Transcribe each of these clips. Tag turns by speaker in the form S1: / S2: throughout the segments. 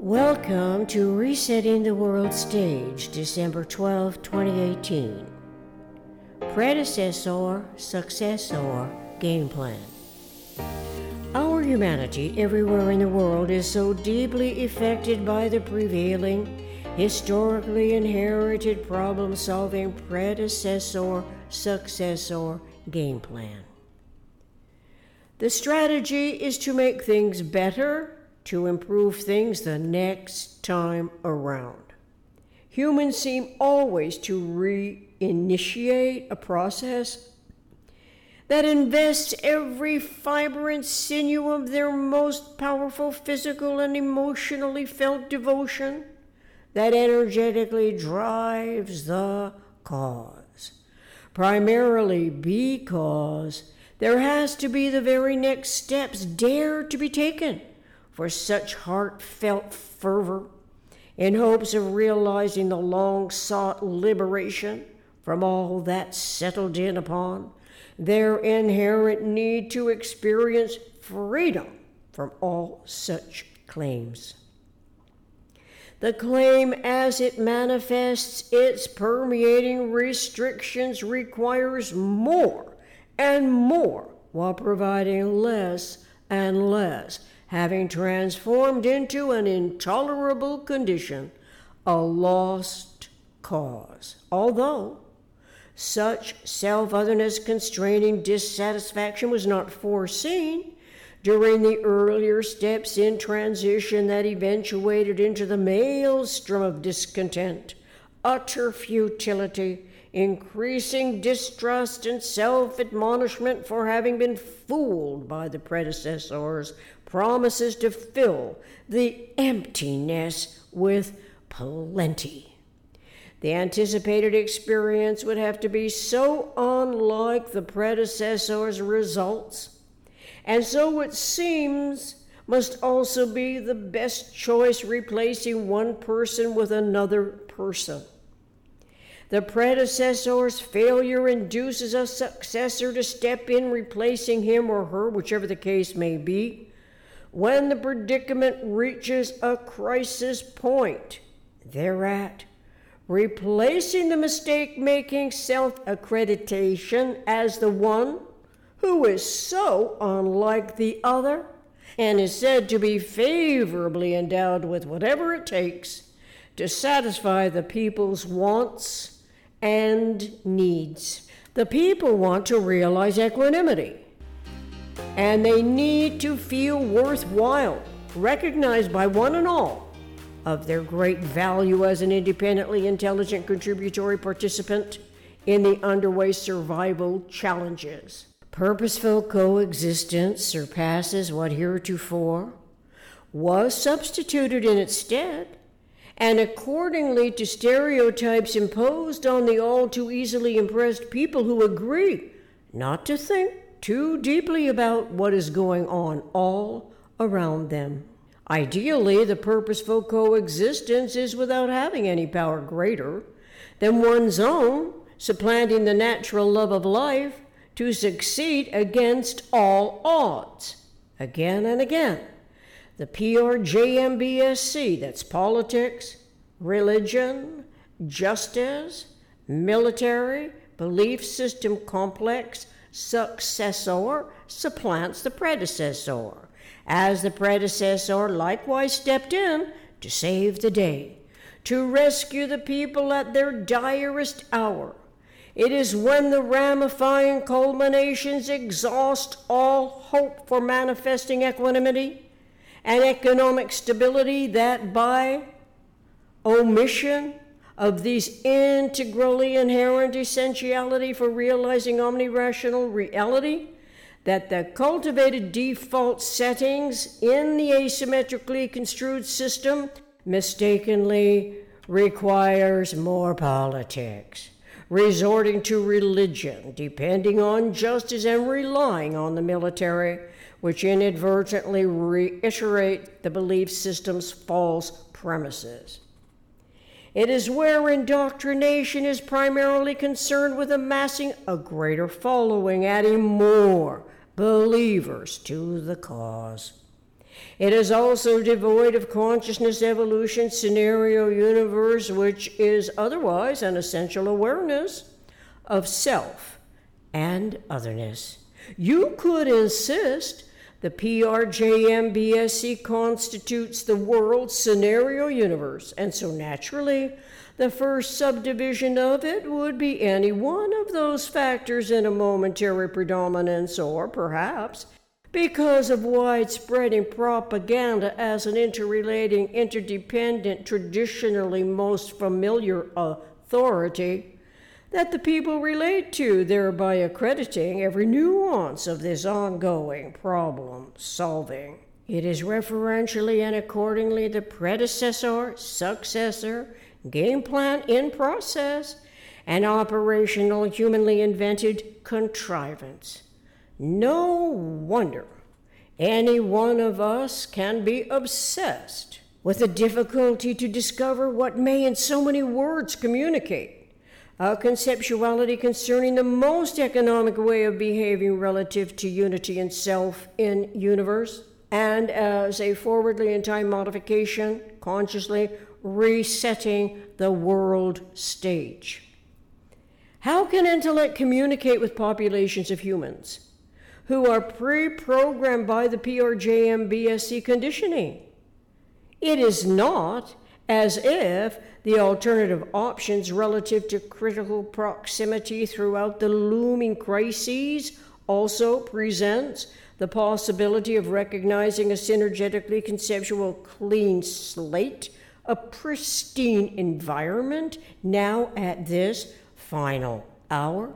S1: Welcome to Resetting the World Stage, December 12, 2018. Predecessor, Successor, Game Plan. Our humanity everywhere in the world is so deeply affected by the prevailing, historically inherited problem solving predecessor, successor game plan. The strategy is to make things better to improve things the next time around. Humans seem always to reinitiate a process that invests every fiber and sinew of their most powerful physical and emotionally felt devotion that energetically drives the cause. Primarily because there has to be the very next steps dare to be taken for such heartfelt fervor in hopes of realizing the long sought liberation from all that settled in upon their inherent need to experience freedom from all such claims. The claim, as it manifests its permeating restrictions, requires more and more while providing less and less having transformed into an intolerable condition, a lost cause. Although such self otherness constraining dissatisfaction was not foreseen during the earlier steps in transition that eventuated into the maelstrom of discontent, utter futility, increasing distrust and self admonishment for having been fooled by the predecessors promises to fill the emptiness with plenty. The anticipated experience would have to be so unlike the predecessor's results, and so it seems must also be the best choice replacing one person with another person. The predecessor's failure induces a successor to step in, replacing him or her, whichever the case may be when the predicament reaches a crisis point, thereat, replacing the mistake making self accreditation as the one who is so unlike the other and is said to be favorably endowed with whatever it takes to satisfy the people's wants and needs. The people want to realize equanimity and they need to feel worthwhile, recognized by one and all of their great value as an independently intelligent contributory participant in the underway survival challenges. Purposeful coexistence surpasses what heretofore was substituted in its stead, and accordingly to stereotypes imposed on the all too easily impressed people who agree not to think too deeply about what is going on all around them. Ideally, the purposeful coexistence is without having any power greater than one's own, supplanting the natural love of life to succeed against all odds. Again and again. The PRJMBSC, that's politics, religion, justice, military, belief system complex, successor supplants the predecessor, as the predecessor likewise stepped in to save the day, to rescue the people at their direst hour. It is when the ramifying culminations exhaust all hope for manifesting equanimity and economic stability that by omission of these integrally inherent essentiality for realizing omnirational reality that the cultivated default settings in the asymmetrically construed system mistakenly requires more politics, resorting to religion, depending on justice, and relying on the military, which inadvertently reiterate the belief system's false premises. It is where indoctrination is primarily concerned with amassing a greater following, adding more believers to the cause. It is also devoid of consciousness evolution scenario universe, which is otherwise an essential awareness of self and otherness. You could insist the PRJMBSC constitutes the world scenario universe, and so naturally, the first subdivision of it would be any one of those factors in a momentary predominance, or perhaps because of widespreading propaganda as an interrelating, interdependent, traditionally most familiar authority that the people relate to, thereby accrediting every nuance of this ongoing problem solving. It is referentially and accordingly the predecessor, successor, game plan in process, and operational humanly invented contrivance. No wonder any one of us can be obsessed with the difficulty to discover what may in so many words communicate a conceptuality concerning the most economic way of behaving relative to unity and self in universe, and as a forwardly in time modification, consciously resetting the world stage. How can intellect communicate with populations of humans who are pre programmed by the PRJM BSC conditioning? It is not as if the alternative options relative to critical proximity throughout the looming crises also presents the possibility of recognizing a synergetically conceptual clean slate, a pristine environment now at this final hour.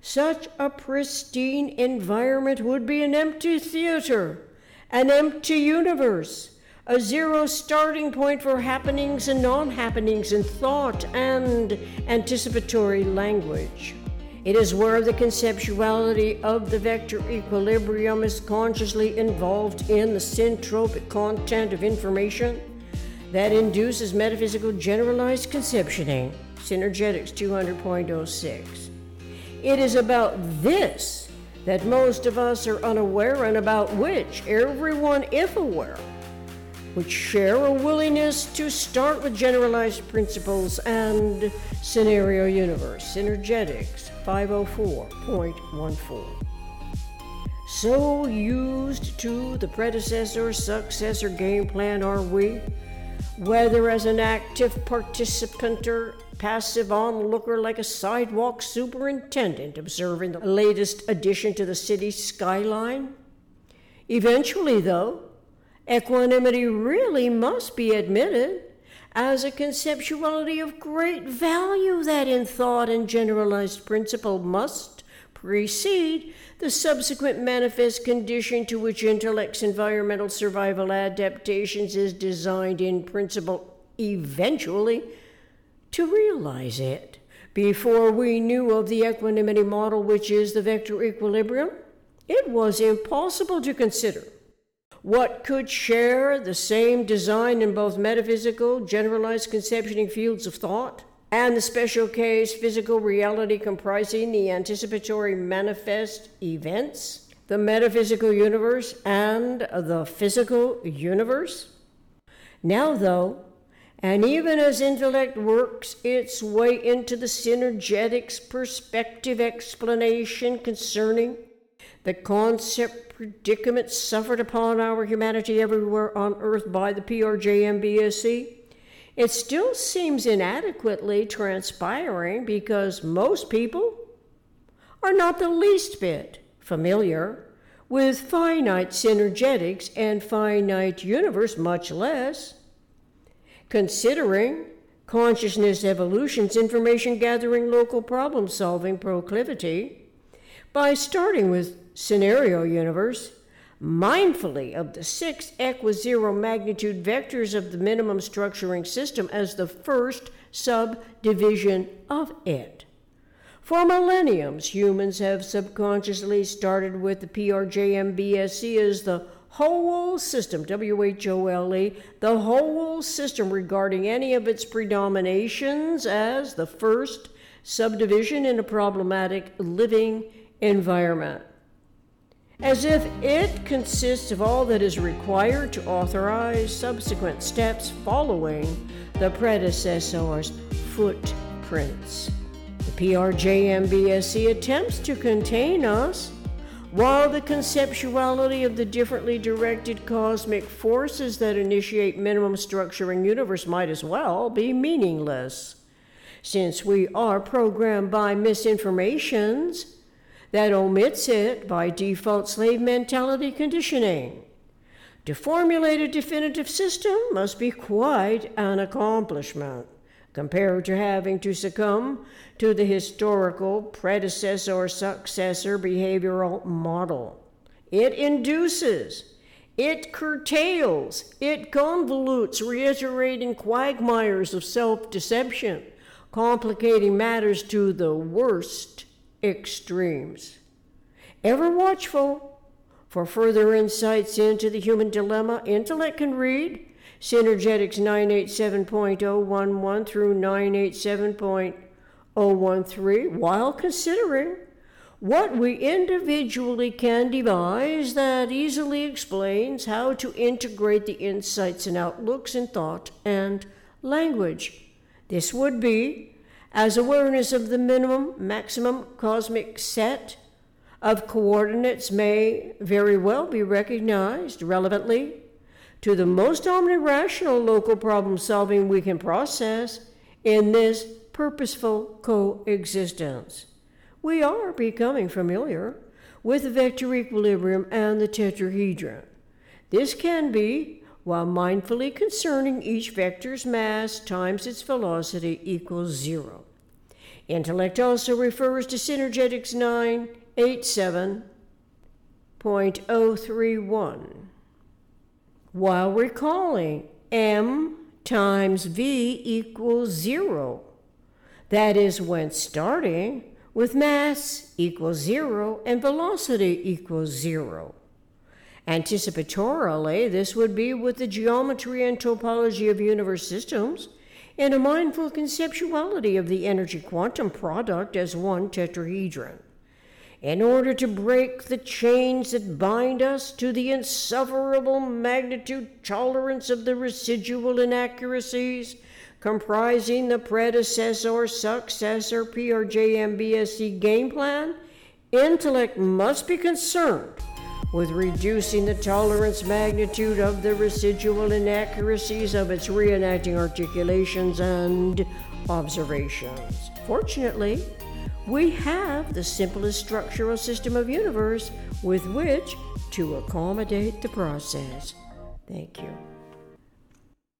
S1: Such a pristine environment would be an empty theater, an empty universe a zero starting point for happenings and non happenings in thought and anticipatory language. It is where the conceptuality of the vector equilibrium is consciously involved in the syntropic content of information that induces metaphysical generalized conceptioning. Synergetics 200.06. It is about this that most of us are unaware and about which everyone, if aware, which share a willingness to start with generalized principles and scenario universe, synergetics 504.14. So used to the predecessor successor game plan are we, whether as an active participant or passive onlooker like a sidewalk superintendent observing the latest addition to the city's skyline? Eventually, though, Equanimity really must be admitted as a conceptuality of great value that in thought and generalized principle must precede the subsequent manifest condition to which intellect's environmental survival adaptations is designed in principle eventually to realize it. Before we knew of the equanimity model, which is the vector equilibrium, it was impossible to consider what could share the same design in both metaphysical, generalized conceptioning fields of thought, and the special case physical reality comprising the anticipatory manifest events, the metaphysical universe, and the physical universe? Now, though, and even as intellect works its way into the synergetics perspective explanation concerning the concept predicament suffered upon our humanity everywhere on earth by the PRJMBSC, it still seems inadequately transpiring because most people are not the least bit familiar with finite synergetics and finite universe, much less considering consciousness evolution's information gathering local problem solving proclivity by starting with scenario universe, mindfully of the six equizero magnitude vectors of the minimum structuring system as the first subdivision of it. For millenniums, humans have subconsciously started with the PRJMBSC as the whole system, W H O L E, the whole system regarding any of its predominations as the first subdivision in a problematic living environment. as if it consists of all that is required to authorize subsequent steps following the predecessor's footprints. The PRJMBSC attempts to contain us while the conceptuality of the differently directed cosmic forces that initiate minimum structuring universe might as well be meaningless, since we are programmed by misinformations that omits it by default slave mentality conditioning. To formulate a definitive system must be quite an accomplishment compared to having to succumb to the historical predecessor successor behavioral model. It induces, it curtails, it convolutes, reiterating quagmires of self deception, complicating matters to the worst extremes. Ever watchful for further insights into the human dilemma, intellect can read Synergetics 987.011 through 987.013 while considering what we individually can devise that easily explains how to integrate the insights and outlooks in thought and language. This would be as awareness of the minimum maximum cosmic set of coordinates may very well be recognized relevantly to the most omni-rational local problem solving we can process in this purposeful coexistence. We are becoming familiar with the vector equilibrium and the tetrahedron. This can be while mindfully concerning each vector's mass times its velocity equals zero. Intellect also refers to Synergetics 987.031 while recalling m times v equals zero. That is when starting with mass equals zero and velocity equals zero. Anticipatorily, this would be with the geometry and topology of universe systems and a mindful conceptuality of the energy quantum product as one tetrahedron. In order to break the chains that bind us to the insufferable magnitude tolerance of the residual inaccuracies comprising the predecessor successor PRJMBSC game plan, intellect must be concerned with reducing the tolerance magnitude of the residual inaccuracies of its reenacting articulations and observations. Fortunately, we have the simplest structural system of universe with which to accommodate the process. Thank you.